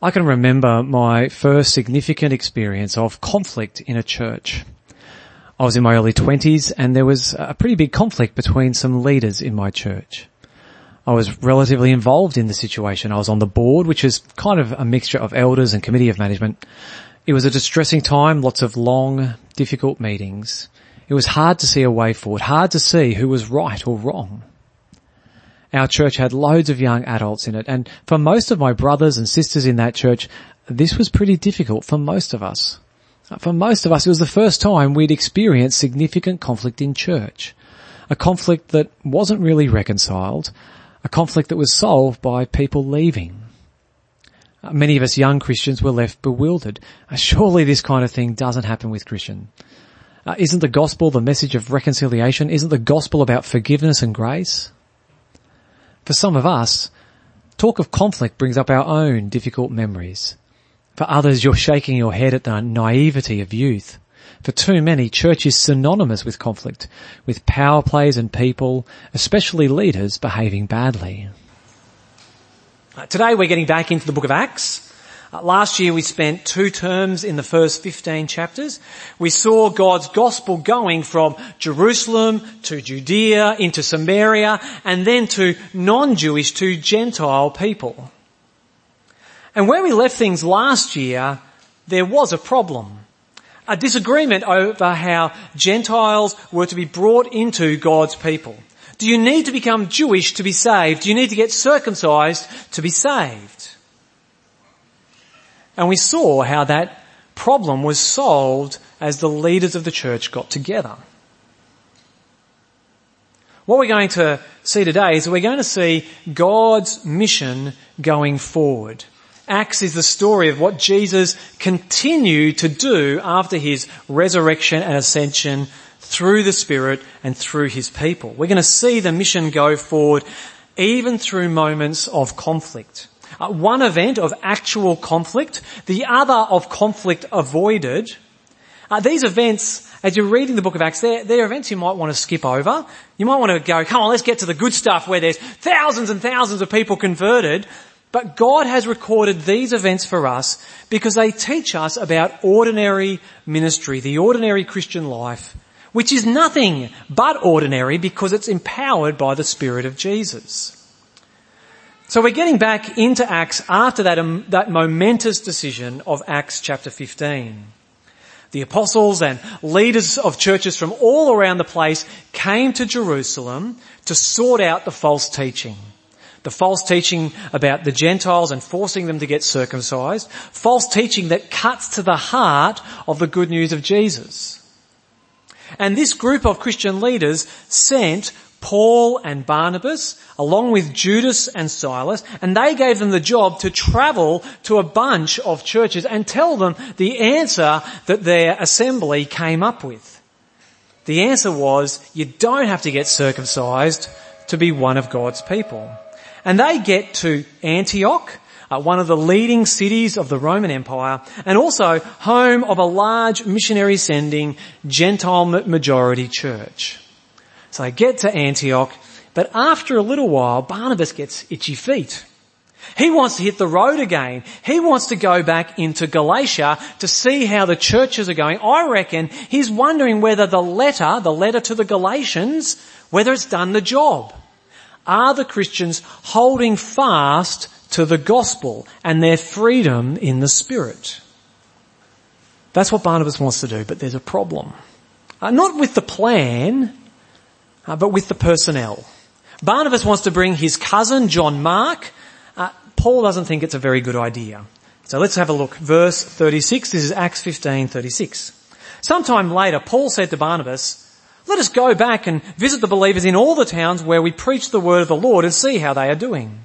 I can remember my first significant experience of conflict in a church. I was in my early twenties and there was a pretty big conflict between some leaders in my church. I was relatively involved in the situation. I was on the board, which is kind of a mixture of elders and committee of management. It was a distressing time, lots of long, difficult meetings. It was hard to see a way forward, hard to see who was right or wrong. Our church had loads of young adults in it and for most of my brothers and sisters in that church, this was pretty difficult for most of us. For most of us, it was the first time we'd experienced significant conflict in church. A conflict that wasn't really reconciled, a conflict that was solved by people leaving. Many of us young Christians were left bewildered. Surely this kind of thing doesn't happen with Christian. Uh, isn't the gospel the message of reconciliation? Isn't the gospel about forgiveness and grace? For some of us, talk of conflict brings up our own difficult memories. For others, you're shaking your head at the naivety of youth. For too many, church is synonymous with conflict, with power plays and people, especially leaders, behaving badly. Uh, today we're getting back into the book of Acts. Uh, last year we spent two terms in the first 15 chapters. We saw God's gospel going from Jerusalem to Judea into Samaria and then to non-Jewish to Gentile people. And where we left things last year, there was a problem. A disagreement over how Gentiles were to be brought into God's people. Do you need to become Jewish to be saved? Do you need to get circumcised to be saved? And we saw how that problem was solved as the leaders of the church got together. What we're going to see today is we're going to see God's mission going forward. Acts is the story of what Jesus continued to do after his resurrection and ascension through the Spirit and through his people. We're going to see the mission go forward even through moments of conflict. Uh, one event of actual conflict, the other of conflict avoided. Uh, these events, as you're reading the book of Acts, they're, they're events you might want to skip over. You might want to go, come on, let's get to the good stuff where there's thousands and thousands of people converted. But God has recorded these events for us because they teach us about ordinary ministry, the ordinary Christian life, which is nothing but ordinary because it's empowered by the Spirit of Jesus. So we're getting back into Acts after that, um, that momentous decision of Acts chapter 15. The apostles and leaders of churches from all around the place came to Jerusalem to sort out the false teaching. The false teaching about the Gentiles and forcing them to get circumcised. False teaching that cuts to the heart of the good news of Jesus. And this group of Christian leaders sent Paul and Barnabas, along with Judas and Silas, and they gave them the job to travel to a bunch of churches and tell them the answer that their assembly came up with. The answer was, you don't have to get circumcised to be one of God's people. And they get to Antioch, uh, one of the leading cities of the Roman Empire, and also home of a large missionary sending Gentile majority church. So they get to Antioch, but after a little while, Barnabas gets itchy feet. He wants to hit the road again. He wants to go back into Galatia to see how the churches are going. I reckon he's wondering whether the letter, the letter to the Galatians, whether it's done the job. Are the Christians holding fast to the gospel and their freedom in the spirit? That's what Barnabas wants to do, but there's a problem. Uh, not with the plan, uh, but with the personnel. Barnabas wants to bring his cousin John Mark. Uh, Paul doesn't think it's a very good idea. So let's have a look. Verse 36. This is Acts 15, 36. Sometime later, Paul said to Barnabas, let us go back and visit the believers in all the towns where we preach the word of the Lord and see how they are doing.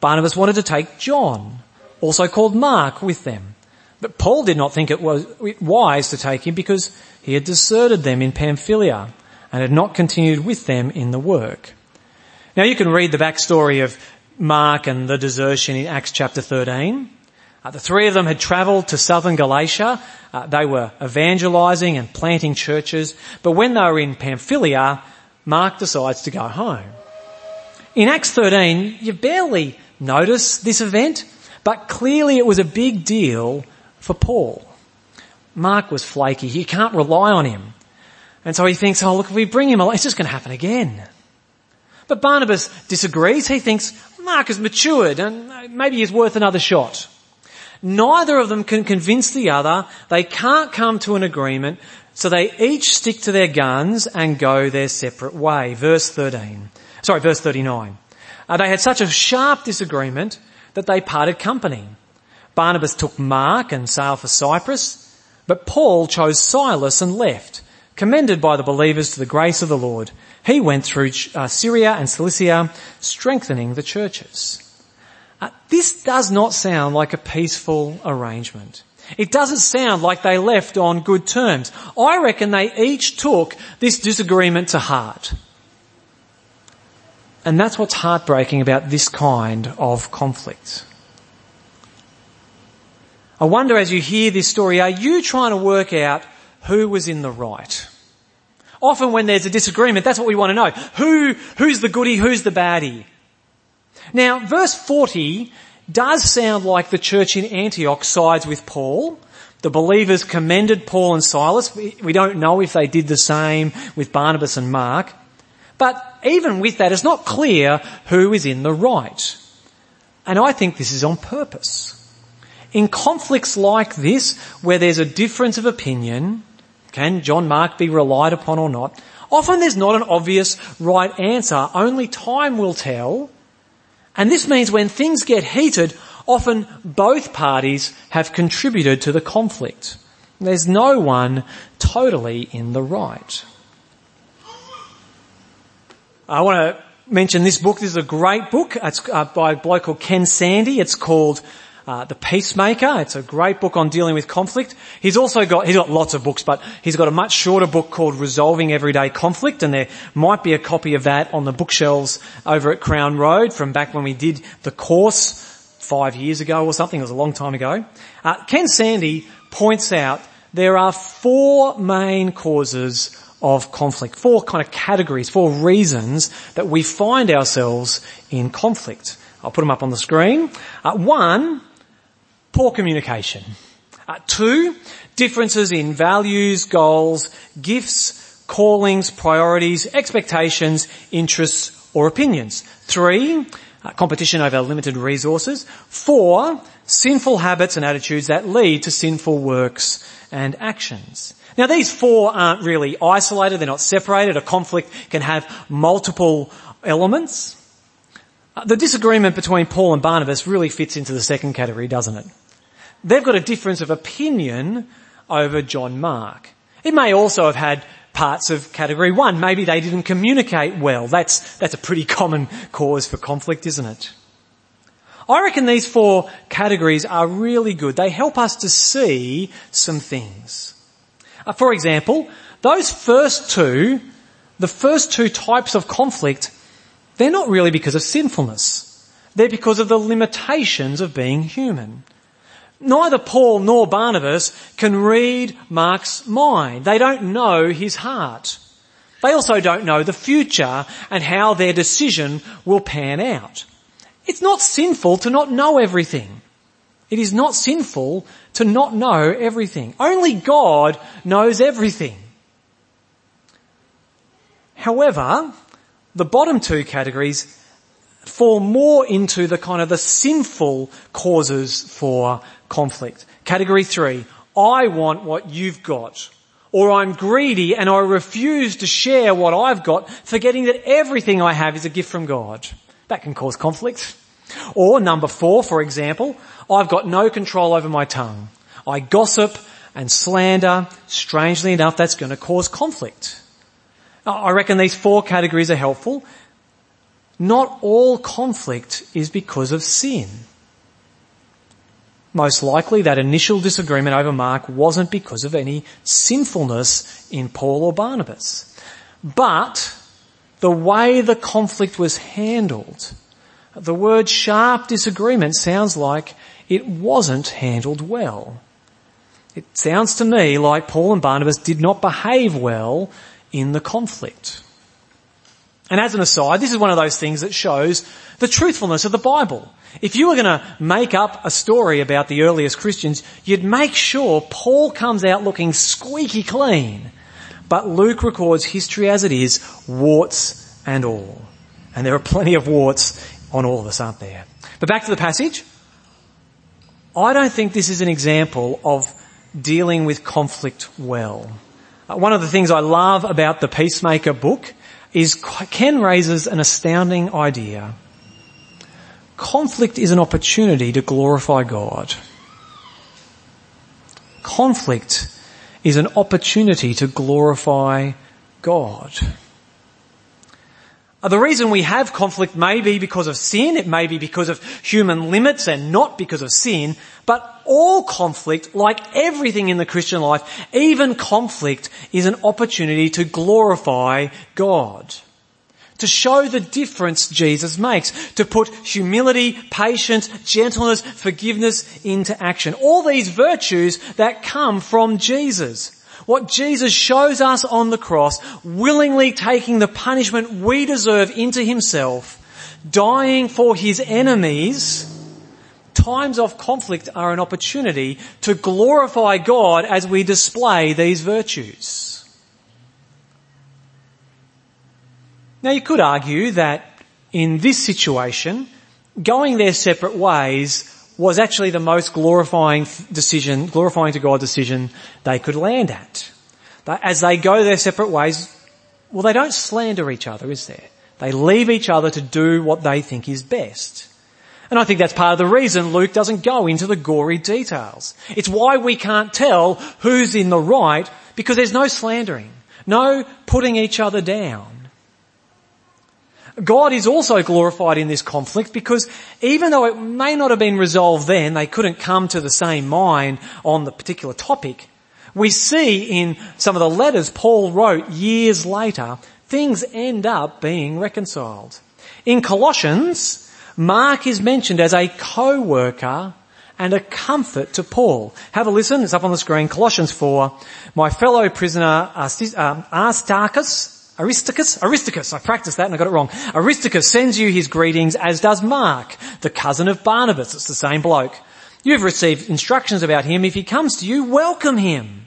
Barnabas wanted to take John, also called Mark, with them. But Paul did not think it was wise to take him because he had deserted them in Pamphylia and had not continued with them in the work. Now you can read the backstory of Mark and the desertion in Acts chapter 13. Uh, the three of them had travelled to southern Galatia. Uh, they were evangelising and planting churches. But when they were in Pamphylia, Mark decides to go home. In Acts 13, you barely notice this event, But clearly it was a big deal for Paul. Mark was flaky. You can't rely on him. And so he thinks, oh look, if we bring him along, it's just going to happen again. But Barnabas disagrees. He thinks Mark has matured and maybe he's worth another shot. Neither of them can convince the other. They can't come to an agreement. So they each stick to their guns and go their separate way. Verse 13. Sorry, verse 39. Uh, they had such a sharp disagreement that they parted company. Barnabas took Mark and sailed for Cyprus, but Paul chose Silas and left, commended by the believers to the grace of the Lord. He went through uh, Syria and Cilicia, strengthening the churches. Uh, this does not sound like a peaceful arrangement. It doesn't sound like they left on good terms. I reckon they each took this disagreement to heart. And that's what's heartbreaking about this kind of conflict. I wonder as you hear this story, are you trying to work out who was in the right? Often when there's a disagreement, that's what we want to know. Who, who's the goody, who's the baddie? Now, verse 40 does sound like the church in Antioch sides with Paul. The believers commended Paul and Silas. We don't know if they did the same with Barnabas and Mark. But even with that, it's not clear who is in the right. And I think this is on purpose. In conflicts like this, where there's a difference of opinion, can John Mark be relied upon or not? Often there's not an obvious right answer. Only time will tell. And this means when things get heated, often both parties have contributed to the conflict. There's no one totally in the right. I want to mention this book. This is a great book. It's uh, by a bloke called Ken Sande. It's called uh, The Peacemaker. It's a great book on dealing with conflict. He's also got, he's got lots of books, but he's got a much shorter book called Resolving Everyday Conflict, and there might be a copy of that on the bookshelves over at Crown Road from back when we did the course five years ago or something. It was a long time ago. Uh, Ken Sande points out there are four main causes of conflict. Four kind of categories, four reasons that we find ourselves in conflict. I'll put them up on the screen. Uh, one, poor communication. Uh, two, differences in values, goals, gifts, callings, priorities, expectations, interests, or opinions. Three, uh, competition over limited resources. Four, sinful habits and attitudes that lead to sinful works and actions. Now these four aren't really isolated, they're not separated. A conflict can have multiple elements. Uh, the disagreement between Paul and Barnabas really fits into the second category, doesn't it? They've got a difference of opinion over John Mark. It may also have had parts of category one. Maybe they didn't communicate well. That's, that's a pretty common cause for conflict, isn't it? I reckon these four categories are really good. They help us to see some things. Uh, for example, those first two, the first two types of conflict, they're not really because of sinfulness. They're because of the limitations of being human. Neither Paul nor Barnabas can read Mark's mind. They don't know his heart. They also don't know the future and how their decision will pan out. It's not sinful to not know everything. It is not sinful to not know everything. Only God knows everything. However, the bottom two categories fall more into the kind of the sinful causes for conflict. Category three, I want what you've got. Or I'm greedy and I refuse to share what I've got, forgetting that everything I have is a gift from God. That can cause conflict. Or number four, for example, I've got no control over my tongue. I gossip and slander. Strangely enough, that's going to cause conflict. I reckon these four categories are helpful. Not all conflict is because of sin. Most likely that initial disagreement over Mark wasn't because of any sinfulness in Paul or Barnabas. But the way the conflict was handled the word sharp disagreement sounds like it wasn't handled well. It sounds to me like Paul and Barnabas did not behave well in the conflict. And as an aside, this is one of those things that shows the truthfulness of the Bible. If you were going to make up a story about the earliest Christians, you'd make sure Paul comes out looking squeaky clean. But Luke records history as it is, warts and all. And there are plenty of warts on all of us, aren't there? But back to the passage. I don't think this is an example of dealing with conflict well. Uh, one of the things I love about the Peacemaker book is Ken raises an astounding idea. Conflict is an opportunity to glorify God. Conflict is an opportunity to glorify God. Uh, the reason we have conflict may be because of sin, it may be because of human limits and not because of sin, but all conflict, like everything in the Christian life, even conflict is an opportunity to glorify God. To show the difference Jesus makes. To put humility, patience, gentleness, forgiveness into action. All these virtues that come from Jesus. What Jesus shows us on the cross, willingly taking the punishment we deserve into himself, dying for his enemies, times of conflict are an opportunity to glorify God as we display these virtues. Now you could argue that in this situation, going their separate ways was actually the most glorifying decision, glorifying to God decision they could land at. As they go their separate ways, well they don't slander each other, is there? They leave each other to do what they think is best. And I think that's part of the reason Luke doesn't go into the gory details. It's why we can't tell who's in the right because there's no slandering, no putting each other down. God is also glorified in this conflict because even though it may not have been resolved then, they couldn't come to the same mind on the particular topic, we see in some of the letters Paul wrote years later, things end up being reconciled. In Colossians, Mark is mentioned as a co-worker and a comfort to Paul. Have a listen, it's up on the screen, Colossians 4. My fellow prisoner um, Aristarchus, Aristarchus? Aristarchus. I practiced that and I got it wrong. Aristarchus sends you his greetings as does Mark, the cousin of Barnabas. It's the same bloke. You've received instructions about him. If he comes to you, welcome him.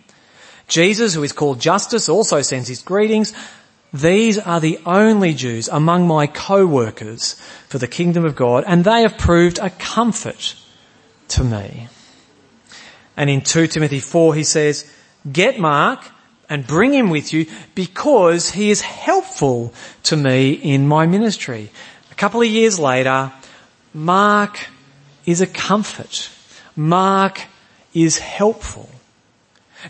Jesus, who is called Justus, also sends his greetings. These are the only Jews among my co-workers for the kingdom of God, and they have proved a comfort to me. And in 2 Timothy 4 he says, get Mark and bring him with you because he is helpful to me in my ministry. A couple of years later, Mark is a comfort. Mark is helpful.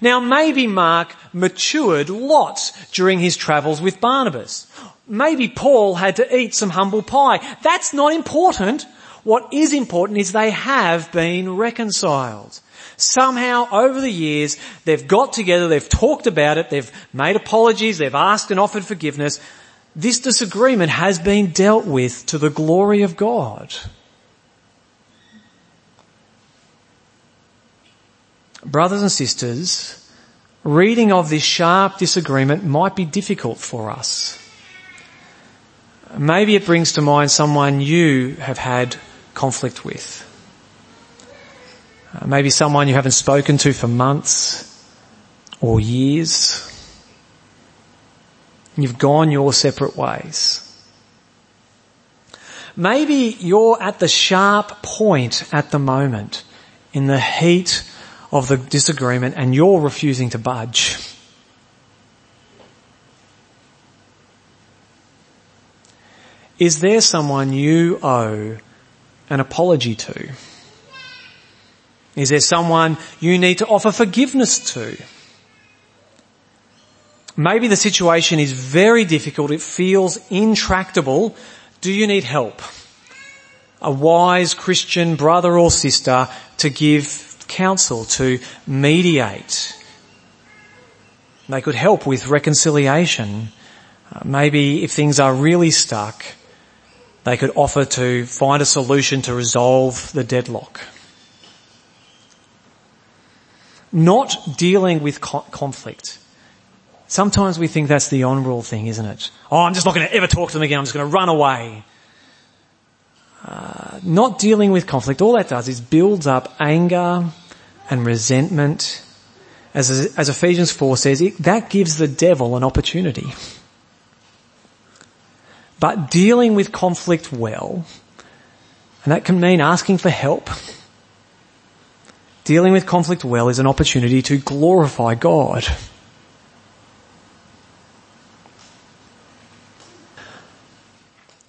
Now maybe Mark matured lots during his travels with Barnabas. Maybe Paul had to eat some humble pie. That's not important. What is important is they have been reconciled. Somehow over the years, they've got together, they've talked about it, they've made apologies, they've asked and offered forgiveness. This disagreement has been dealt with to the glory of God. Brothers and sisters, reading of this sharp disagreement might be difficult for us. Maybe it brings to mind someone you have had conflict with. Uh, maybe someone you haven't spoken to for months or years. You've gone your separate ways. Maybe you're at the sharp point at the moment in the heat of the disagreement and you're refusing to budge. Is there someone you owe an apology to? Is there someone you need to offer forgiveness to? Maybe the situation is very difficult. It feels intractable. Do you need help? A wise Christian brother or sister to give counsel, to mediate. They could help with reconciliation. Uh, maybe if things are really stuck, they could offer to find a solution to resolve the deadlock. Not dealing with co- conflict Sometimes we think that's the on-rule thing, isn't it? Oh, I'm just not going to ever talk to them again. I'm just going to run away. Uh, not dealing with conflict, all that does is builds up anger and resentment. As, as Ephesians 4 says, it, that gives the devil an opportunity. But dealing with conflict well, and that can mean asking for help, dealing with conflict well is an opportunity to glorify God.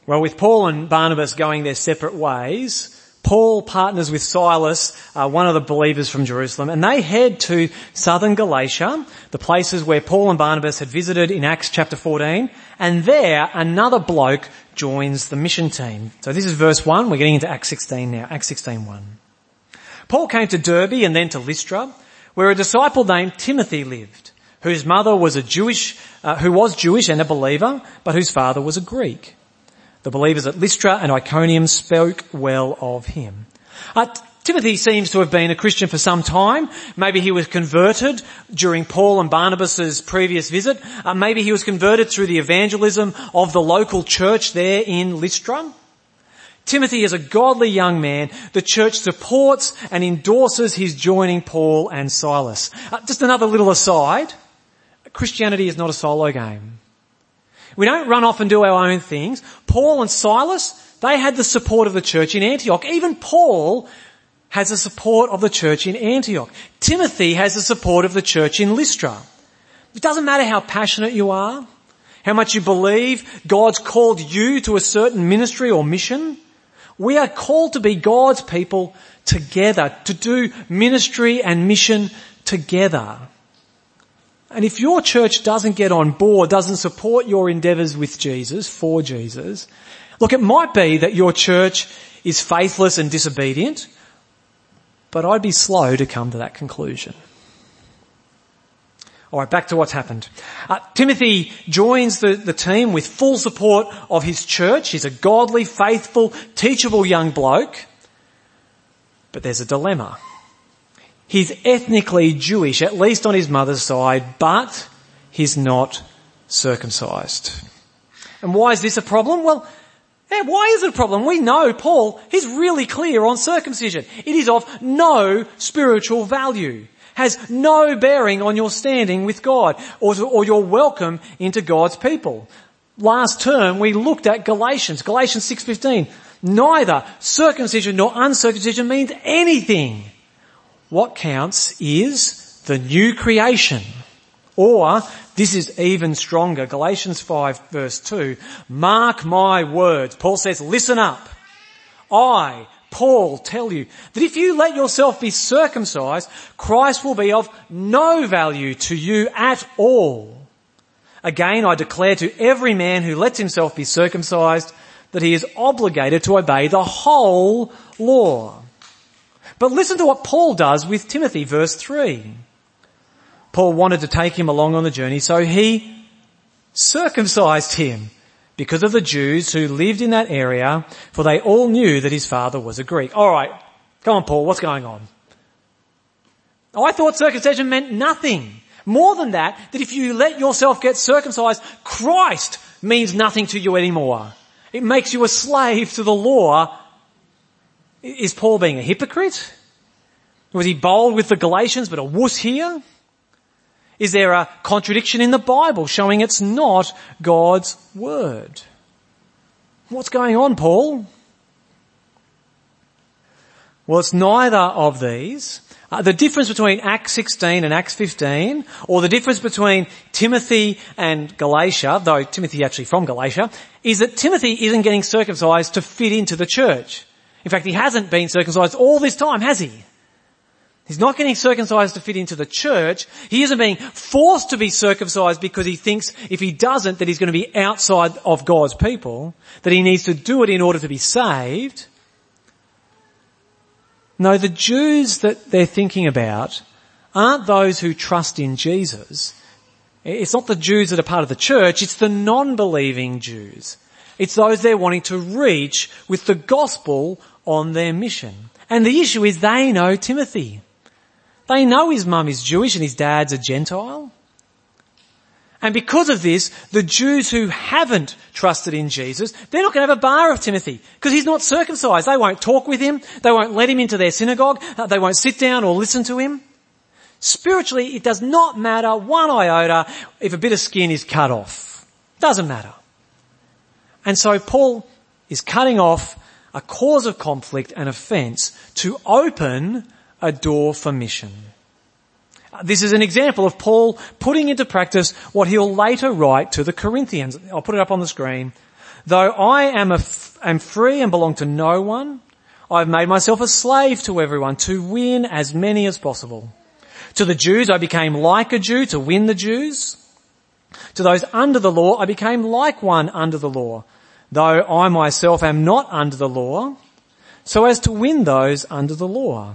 Well, with Paul and Barnabas going their separate ways, Paul partners with Silas, uh, one of the believers from Jerusalem, and they head to southern Galatia, the places where Paul and Barnabas had visited in Acts chapter 14, and there another bloke joins the mission team. So this is verse 1, we're getting into Acts 16 now, Acts 16 1. Paul came to Derbe and then to Lystra, where a disciple named Timothy lived, whose mother was a Jewish, uh, who was Jewish and a believer, but whose father was a Greek. The believers at Lystra and Iconium spoke well of him. Uh, Timothy seems to have been a Christian for some time. Maybe he was converted during Paul and Barnabas' previous visit. Uh, maybe he was converted through the evangelism of the local church there in Lystra. Timothy is a godly young man. The church supports and endorses his joining Paul and Silas. Uh, just another little aside. Christianity is not a solo game. We don't run off and do our own things. Paul and Silas, they had the support of the church in Antioch. Even Paul has the support of the church in Antioch. Timothy has the support of the church in Lystra. It doesn't matter how passionate you are, how much you believe God's called you to a certain ministry or mission. We are called to be God's people together, to do ministry and mission together. And if your church doesn't get on board, doesn't support your endeavours with Jesus, for Jesus, look, it might be that your church is faithless and disobedient, but I'd be slow to come to that conclusion. Alright, back to what's happened. Uh, Timothy joins the, the team with full support of his church. He's a godly, faithful, teachable young bloke. But there's a dilemma. He's ethnically Jewish, at least on his mother's side, but he's not circumcised. And why is this a problem? Well, yeah, why is it a problem? We know Paul, he's really clear on circumcision. It is of no spiritual value. Has no bearing on your standing with God or, or your welcome into God's people. Last term we looked at Galatians, Galatians 6.15. Neither circumcision nor uncircumcision means anything what counts is the new creation. Or, this is even stronger, Galatians 5 verse 2, mark my words. Paul says, listen up. I, Paul, tell you that if you let yourself be circumcised, Christ will be of no value to you at all. Again, I declare to every man who lets himself be circumcised that he is obligated to obey the whole law. But listen to what Paul does with Timothy, verse 3. Paul wanted to take him along on the journey, so he circumcised him because of the Jews who lived in that area, for they all knew that his father was a Greek. Alright, come on Paul, what's going on? Oh, I thought circumcision meant nothing. More than that, that if you let yourself get circumcised, Christ means nothing to you anymore. It makes you a slave to the law is Paul being a hypocrite? Was he bold with the Galatians but a wuss here? Is there a contradiction in the Bible showing it's not God's word? What's going on, Paul? Well, it's neither of these. Uh, the difference between Acts 16 and Acts 15, or the difference between Timothy and Galatia, though Timothy actually from Galatia, is that Timothy isn't getting circumcised to fit into the church. In fact, he hasn't been circumcised all this time, has he? He's not getting circumcised to fit into the church. He isn't being forced to be circumcised because he thinks if he doesn't that he's going to be outside of God's people, that he needs to do it in order to be saved. No, the Jews that they're thinking about aren't those who trust in Jesus. It's not the Jews that are part of the church, it's the non-believing Jews. It's those they're wanting to reach with the gospel on their mission. And the issue is they know Timothy. They know his mum is Jewish and his dad's a Gentile. And because of this, the Jews who haven't trusted in Jesus, they're not going to have a bar of Timothy because he's not circumcised. They won't talk with him. They won't let him into their synagogue. Uh, they won't sit down or listen to him. Spiritually, it does not matter one iota if a bit of skin is cut off. Doesn't matter. And so Paul is cutting off a cause of conflict and offence to open a door for mission. This is an example of Paul putting into practice what he'll later write to the Corinthians. I'll put it up on the screen. Though I am, am free and belong to no one, I've made myself a slave to everyone to win as many as possible. To the Jews, I became like a Jew to win the Jews. To those under the law, I became like one under the law, though I myself am not under the law, so as to win those under the law.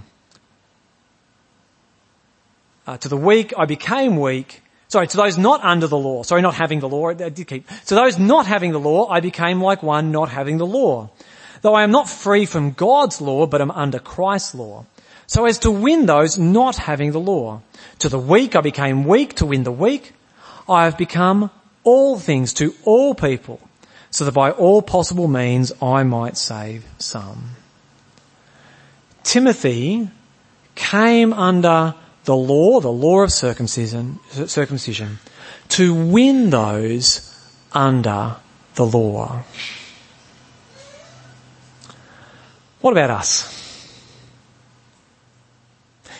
Uh, to the weak, I became weak. Sorry, to those not under the law, sorry, not having the law, I did keep. To those not having the law, I became like one not having the law. Though I am not free from God's law, but am under Christ's law. So as to win those not having the law. To the weak, I became weak to win the weak. I have become all things to all people, so that by all possible means I might save some. Timothy came under the law, the law of circumcision, circumcision, to win those under the law. What about us?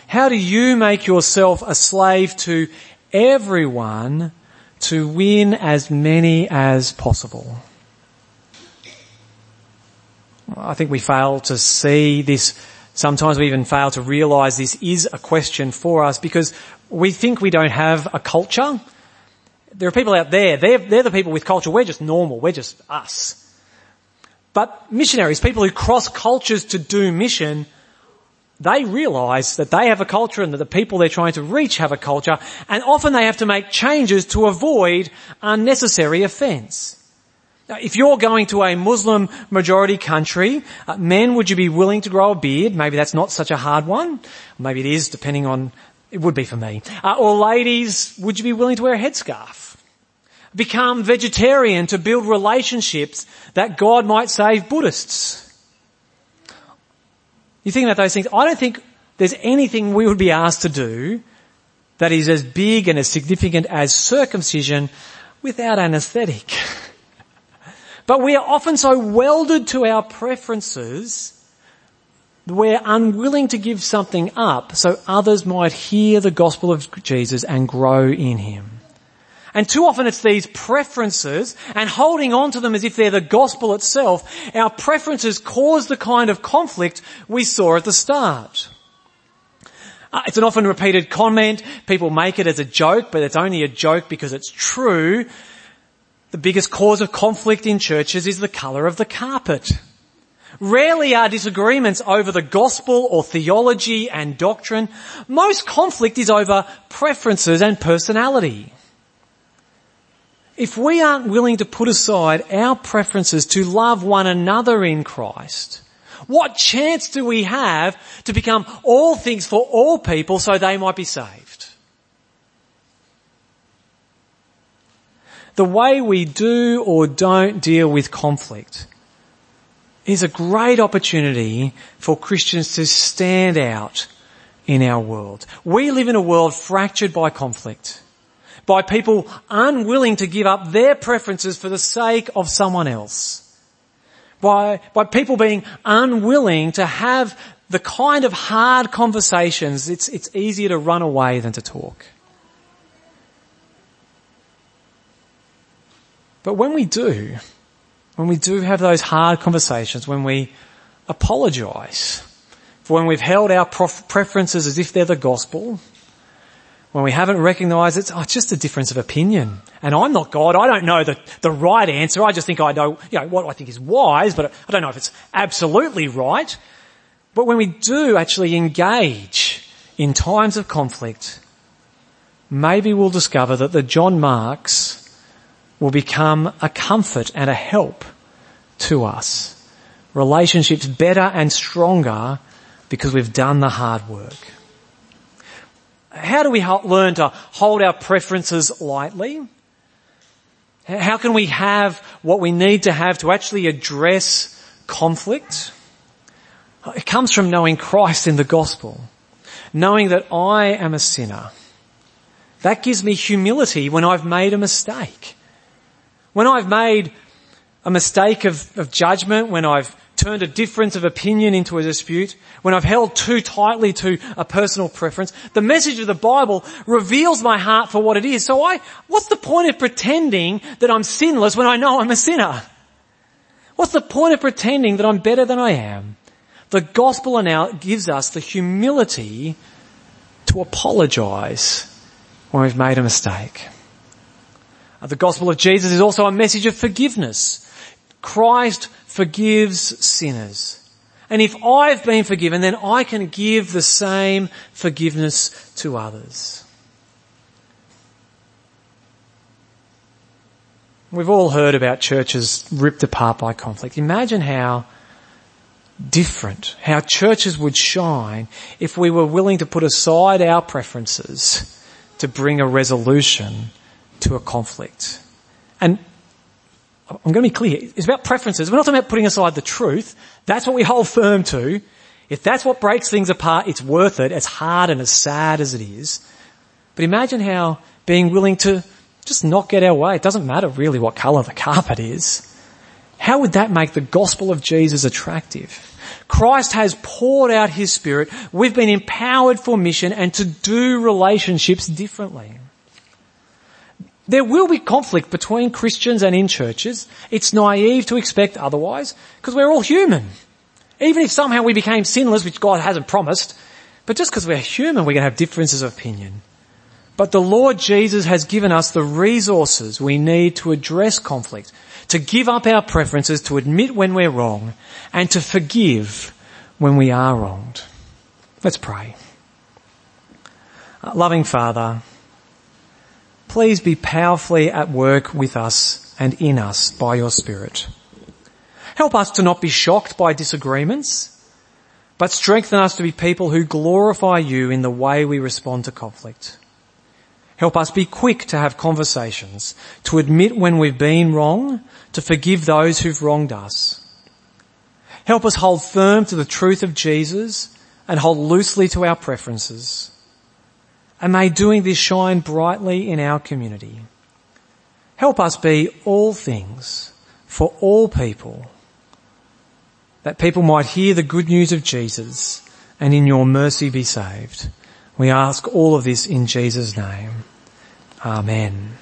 How do you make yourself a slave to everyone to win as many as possible? I think we fail to see this Sometimes we even fail to realize this is a question for us because we think we don't have a culture. There are people out there, they're, they're the people with culture, we're just normal, we're just us. But missionaries, people who cross cultures to do mission, they realize that they have a culture and that the people they're trying to reach have a culture and often they have to make changes to avoid unnecessary offense. If you're going to a Muslim majority country, uh, men, would you be willing to grow a beard? Maybe that's not such a hard one. Maybe it is, depending on, it would be for me. Uh, or ladies, would you be willing to wear a headscarf? Become vegetarian to build relationships that God might save Buddhists. You think about those things. I don't think there's anything we would be asked to do that is as big and as significant as circumcision without anesthetic. But we are often so welded to our preferences we're unwilling to give something up so others might hear the gospel of Jesus and grow in Him. And too often it's these preferences and holding on to them as if they're the gospel itself. Our preferences cause the kind of conflict we saw at the start. Uh, it's an often repeated comment. People make it as a joke, but it's only a joke because it's true. The biggest cause of conflict in churches is the colour of the carpet. Rarely are disagreements over the gospel or theology and doctrine. Most conflict is over preferences and personality. If we aren't willing to put aside our preferences to love one another in Christ, what chance do we have to become all things for all people so they might be saved? The way we do or don't deal with conflict is a great opportunity for Christians to stand out in our world. We live in a world fractured by conflict, by people unwilling to give up their preferences for the sake of someone else, by, by people being unwilling to have the kind of hard conversations, it's, it's easier to run away than to talk. But when we do, when we do have those hard conversations, when we apologize for when we've held our preferences as if they're the gospel, when we haven't recognized it's, oh, just a difference of opinion. And I'm not God. I don't know the, the right answer. I just think I know, you know, what I think is wise, but I don't know if it's absolutely right. But when we do actually engage in times of conflict, maybe we'll discover that the John Marks will become a comfort and a help to us. Relationships better and stronger because we've done the hard work. How do we learn to hold our preferences lightly? How can we have what we need to have to actually address conflict? It comes from knowing Christ in the gospel. Knowing that I am a sinner. That gives me humility when I've made a mistake. When I've made a mistake of, of judgment, when I've turned a difference of opinion into a dispute, when I've held too tightly to a personal preference, the message of the Bible reveals my heart for what it is. So I, what's the point of pretending that I'm sinless when I know I'm a sinner? What's the point of pretending that I'm better than I am? The gospel now gives us the humility to apologize when we've made a mistake. Uh, the gospel of Jesus is also a message of forgiveness. Christ forgives sinners. And if I've been forgiven, then I can give the same forgiveness to others. We've all heard about churches ripped apart by conflict. Imagine how different, how churches would shine if we were willing to put aside our preferences to bring a resolution to a conflict. And I'm going to be clear. It's about preferences. We're not talking about putting aside the truth. That's what we hold firm to. If that's what breaks things apart, it's worth it, as hard and as sad as it is. But imagine how being willing to just not get our way, it doesn't matter really what colour the carpet is. How would that make the gospel of Jesus attractive? Christ has poured out his spirit. We've been empowered for mission and to do relationships differently. There will be conflict between Christians and in churches. It's naive to expect otherwise because we're all human. Even if somehow we became sinless, which God hasn't promised, but just because we're human, we're going to have differences of opinion. But the Lord Jesus has given us the resources we need to address conflict, to give up our preferences, to admit when we're wrong, and to forgive when we are wronged. Let's pray. Loving Father, please be powerfully at work with us and in us by your Spirit. Help us to not be shocked by disagreements, but strengthen us to be people who glorify you in the way we respond to conflict. Help us be quick to have conversations, to admit when we've been wrong, to forgive those who've wronged us. Help us hold firm to the truth of Jesus and hold loosely to our preferences. And may doing this shine brightly in our community. Help us be all things for all people, that people might hear the good news of Jesus and in your mercy be saved. We ask all of this in Jesus' name. Amen.